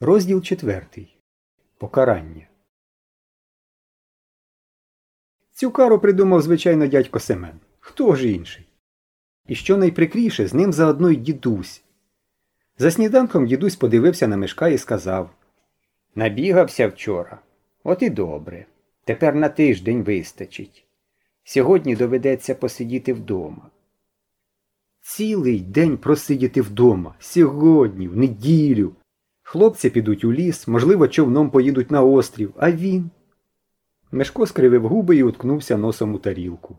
Розділ четвертий. Покарання. Цю кару придумав, звичайно, дядько Семен. Хто ж інший? І що найприкріше, з ним заодно й дідусь. За сніданком дідусь подивився на мешка і сказав Набігався вчора. От і добре. Тепер на тиждень вистачить. Сьогодні доведеться посидіти вдома. Цілий день просидіти вдома. Сьогодні, в неділю. Хлопці підуть у ліс, можливо, човном поїдуть на острів, а він. Мешко скривив губи і уткнувся носом у тарілку.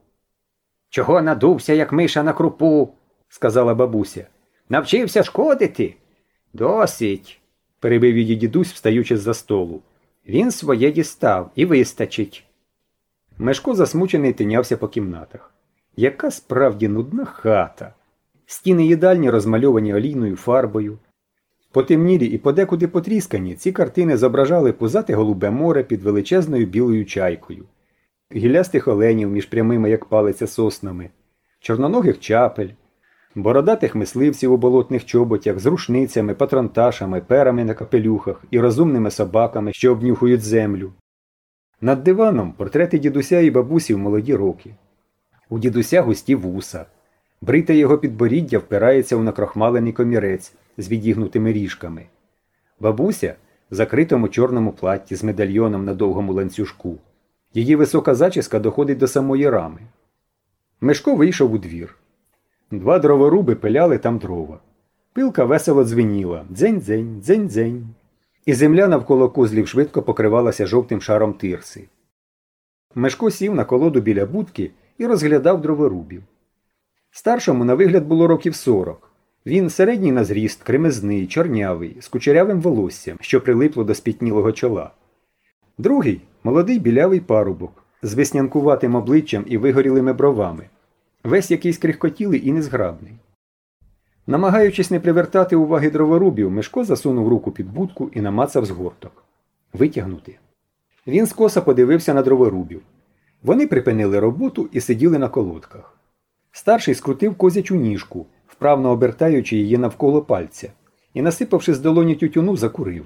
Чого надувся, як миша на крупу? сказала бабуся. Навчився шкодити? Досить, перебив її дідусь, встаючи з за столу. Він своє дістав і вистачить. Мешко засмучений тинявся по кімнатах. Яка справді нудна хата. Стіни їдальні розмальовані олійною фарбою. Потемнілі і подекуди потріскані, ці картини зображали пузате голубе море під величезною білою чайкою, гілястих оленів між прямими, як палиця соснами, чорноногих чапель, бородатих мисливців у болотних чоботях з рушницями, патронташами, перами на капелюхах і розумними собаками, що обнюхують землю. Над диваном портрети дідуся і бабусі в молоді роки. У дідуся густі вуса. Брите його підборіддя впирається у накрохмалений комірець з відігнутими ріжками. Бабуся в закритому чорному платті з медальйоном на довгому ланцюжку. Її висока зачіска доходить до самої рами. Мешко вийшов у двір. Два дроворуби пиляли там дрова. Пилка весело дзвеніла дзень-дзень, дзень-дзень. І земля навколо козлів швидко покривалася жовтим шаром тирси. Мешко сів на колоду біля будки і розглядав дроворубів. Старшому на вигляд було років сорок. Він середній на зріст, кремезний, чорнявий, з кучерявим волоссям, що прилипло до спітнілого чола. Другий молодий білявий парубок з веснянкуватим обличчям і вигорілими бровами, весь якийсь крихкотілий і незграбний. Намагаючись не привертати уваги дроворубів, Мешко засунув руку під будку і намацав згорток. Витягнути. Він скоса подивився на дроворубів. Вони припинили роботу і сиділи на колодках. Старший скрутив козячу ніжку, вправно обертаючи її навколо пальця, і, насипавши з долоні тютюну, закурив.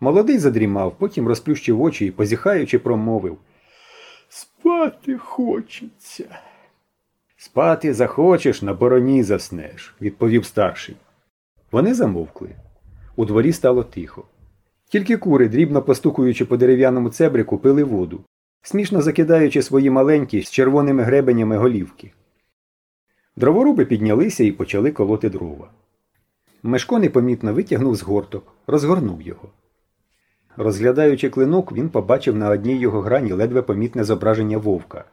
Молодий задрімав, потім розплющив очі і, позіхаючи, промовив Спати хочеться. Спати захочеш, на бороні заснеш, відповів старший. Вони замовкли. У дворі стало тихо. Тільки кури, дрібно постукуючи по дерев'яному цебрику, пили воду, смішно закидаючи свої маленькі з червоними гребенями голівки. Дроворуби піднялися і почали колоти дрова. Мешко непомітно витягнув з горток, розгорнув його. Розглядаючи клинок, він побачив на одній його грані ледве помітне зображення вовка.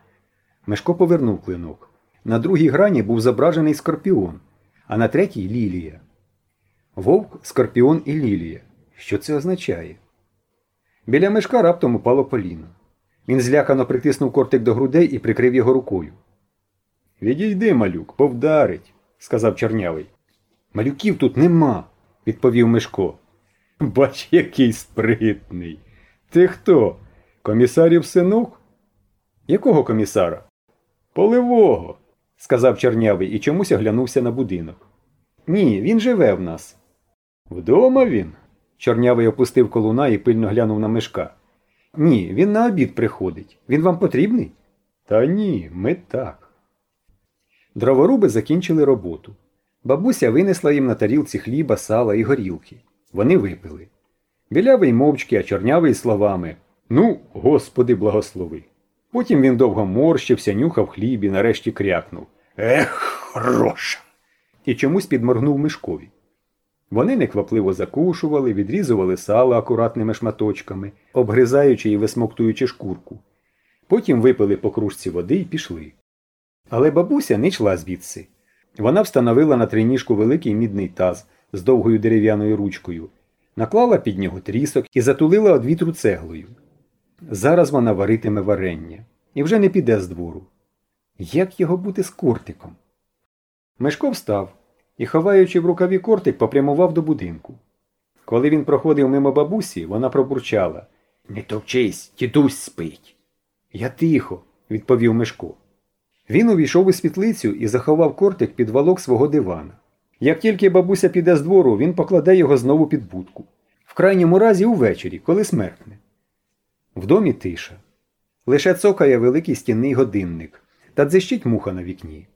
Мешко повернув клинок. На другій грані був зображений скорпіон, а на третій лілія. Вовк, скорпіон і лілія. Що це означає? Біля мешка раптом упало поліно. Він злякано притиснув кортик до грудей і прикрив його рукою. Відійди, малюк, повдарить, сказав чорнявий. Малюків тут нема, відповів Мишко. Бач, який спритний. Ти хто? Комісарів синок? Якого комісара? Поливого, сказав чорнявий і чомусь оглянувся на будинок. Ні, він живе в нас. Вдома він? Чорнявий опустив колуна і пильно глянув на мишка. Ні, він на обід приходить. Він вам потрібний? Та ні, ми так. Дроворуби закінчили роботу. Бабуся винесла їм на тарілці хліба, сала і горілки. Вони випили. Білявий мовчки, а чорнявий словами Ну, Господи, благослови. Потім він довго морщився, нюхав хліб і нарешті крякнув Ех, хороша. І чомусь підморгнув мишкові. Вони неквапливо закушували, відрізували сало акуратними шматочками, обгризаючи і висмоктуючи шкурку. Потім випили по кружці води і пішли. Але бабуся не йшла звідси. Вона встановила на триніжку великий мідний таз з довгою дерев'яною ручкою, наклала під нього трісок і затулила од вітру цеглою. Зараз вона варитиме варення і вже не піде з двору. Як його бути з кортиком? Мешко встав і, ховаючи в рукаві кортик, попрямував до будинку. Коли він проходив мимо бабусі, вона пробурчала Не товчись, дідусь спить. Я тихо, відповів Мешко. Він увійшов у світлицю і заховав кортик під валок свого дивана. Як тільки бабуся піде з двору, він покладе його знову під будку. В крайньому разі увечері, коли смеркне. В домі тиша. Лише цокає великий стінний годинник та дзищить муха на вікні.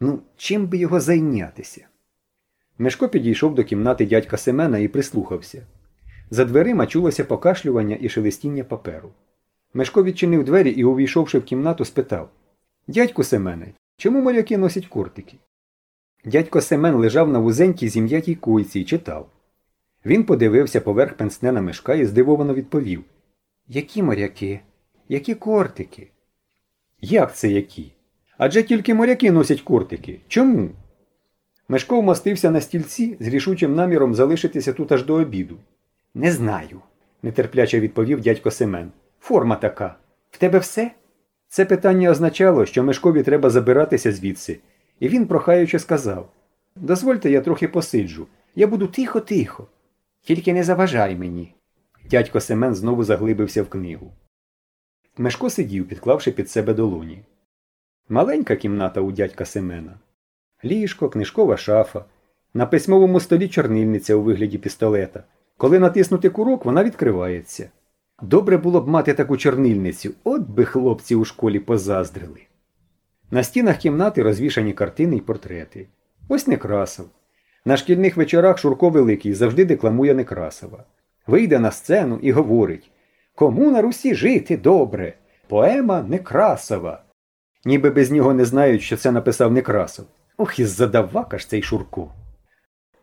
Ну, чим би його зайнятися? Мешко підійшов до кімнати дядька Семена і прислухався. За дверима чулося покашлювання і шелестіння паперу. Мешко відчинив двері і, увійшовши в кімнату, спитав Дядьку Семене, чому моряки носять куртики? Дядько Семен лежав на вузенькій зім'ятій куйці і читав. Він подивився поверх пенсне на мешка і здивовано відповів Які моряки? Які кортики? Як це які? Адже тільки моряки носять кортики. Чому? Мешко вмостився на стільці з рішучим наміром залишитися тут аж до обіду. Не знаю, нетерпляче відповів дядько Семен. Форма така. В тебе все? Це питання означало, що Мешкові треба забиратися звідси, і він прохаючи сказав Дозвольте, я трохи посиджу. Я буду тихо-тихо. Тільки не заважай мені. Дядько Семен знову заглибився в книгу. Мешко сидів, підклавши під себе долоні. Маленька кімната у дядька Семена. Ліжко, книжкова шафа. На письмовому столі чорнильниця у вигляді пістолета. Коли натиснути курок, вона відкривається. Добре було б мати таку чорнильницю, от би хлопці у школі позаздрили. На стінах кімнати розвішані картини й портрети. Ось Некрасов. На шкільних вечорах Шурко Великий завжди декламує Некрасова. Вийде на сцену і говорить Кому на Русі жити добре? Поема Некрасова. Ніби без нього не знають, що це написав Некрасов. Ох, і задавака ж цей Шурко.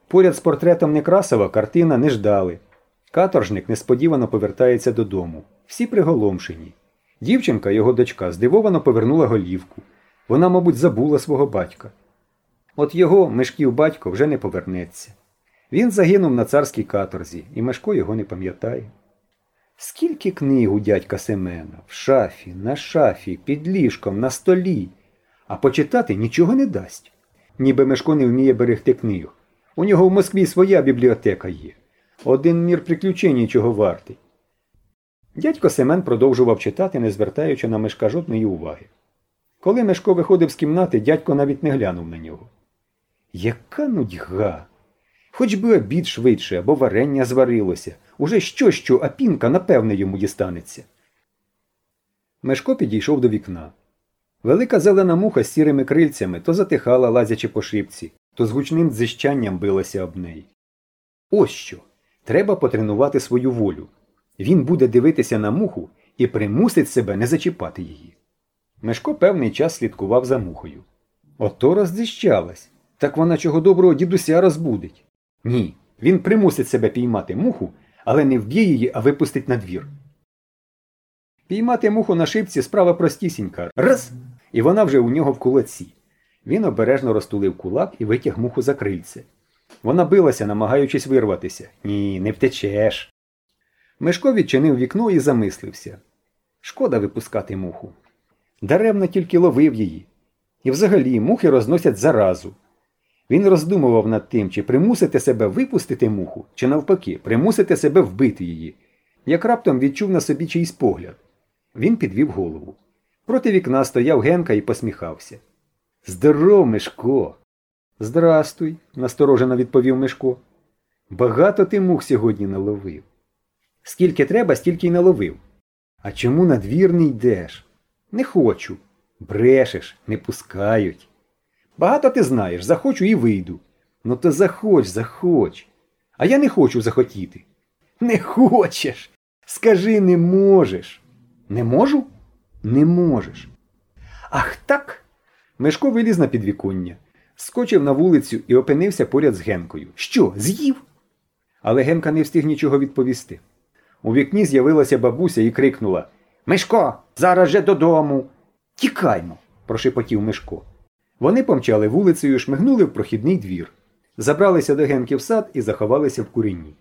Поряд з портретом Некрасова картина не ждали. Каторжник несподівано повертається додому. Всі приголомшені. Дівчинка, його дочка, здивовано повернула голівку. Вона, мабуть, забула свого батька. От його мешків батько вже не повернеться. Він загинув на царській каторзі, і Мешко його не пам'ятає. Скільки книг у дядька Семена в шафі, на шафі, під ліжком, на столі, а почитати нічого не дасть. Ніби Мешко не вміє берегти книг. У нього в Москві своя бібліотека є. Один мір приключень чого вартий. Дядько Семен продовжував читати, не звертаючи на Мешка жодної уваги. Коли Мешко виходив з кімнати, дядько навіть не глянув на нього. Яка нудьга! Хоч би обід швидше або варення зварилося. Уже що, що, а пінка, напевне, йому дістанеться. Мешко підійшов до вікна. Велика зелена муха з сірими крильцями то затихала, лазячи по шипці, то з гучним дзищанням билася об неї. Ось що. Треба потренувати свою волю. Він буде дивитися на муху і примусить себе не зачіпати її. Мешко певний час слідкував за мухою. Ото роздищалась. Так вона чого доброго дідуся розбудить. Ні, він примусить себе піймати муху, але не вб'є її, а випустить на двір. Піймати муху на шипці справа простісінька. Раз! І вона вже у нього в кулаці. Він обережно розтулив кулак і витяг муху за крильце. Вона билася, намагаючись вирватися. Ні, не втечеш. Мешко відчинив вікно і замислився. Шкода випускати муху. Даремно тільки ловив її. І взагалі мухи розносять заразу. Він роздумував над тим, чи примусити себе випустити муху, чи навпаки, примусити себе вбити її, як раптом відчув на собі чийсь погляд. Він підвів голову. Проти вікна стояв Генка і посміхався. Здоров, Мишко. Здрастуй, насторожено відповів Мишко. Багато ти мух сьогодні наловив. Скільки треба, стільки й наловив. А чому на двір не йдеш? Не хочу. Брешеш, не пускають. Багато ти знаєш, захочу і вийду. Ну то заходь, заходь. А я не хочу захотіти. Не хочеш. Скажи, не можеш. Не можу? Не можеш. Ах так. Мишко виліз на підвіконня, скочив на вулицю і опинився поряд з Генкою. Що, з'їв? Але Генка не встиг нічого відповісти. У вікні з'явилася бабуся і крикнула Мишко, зараз же додому. Тікаймо, прошепотів Мишко. Вони помчали вулицею, шмигнули в прохідний двір, забралися до Генки в сад і заховалися в курені.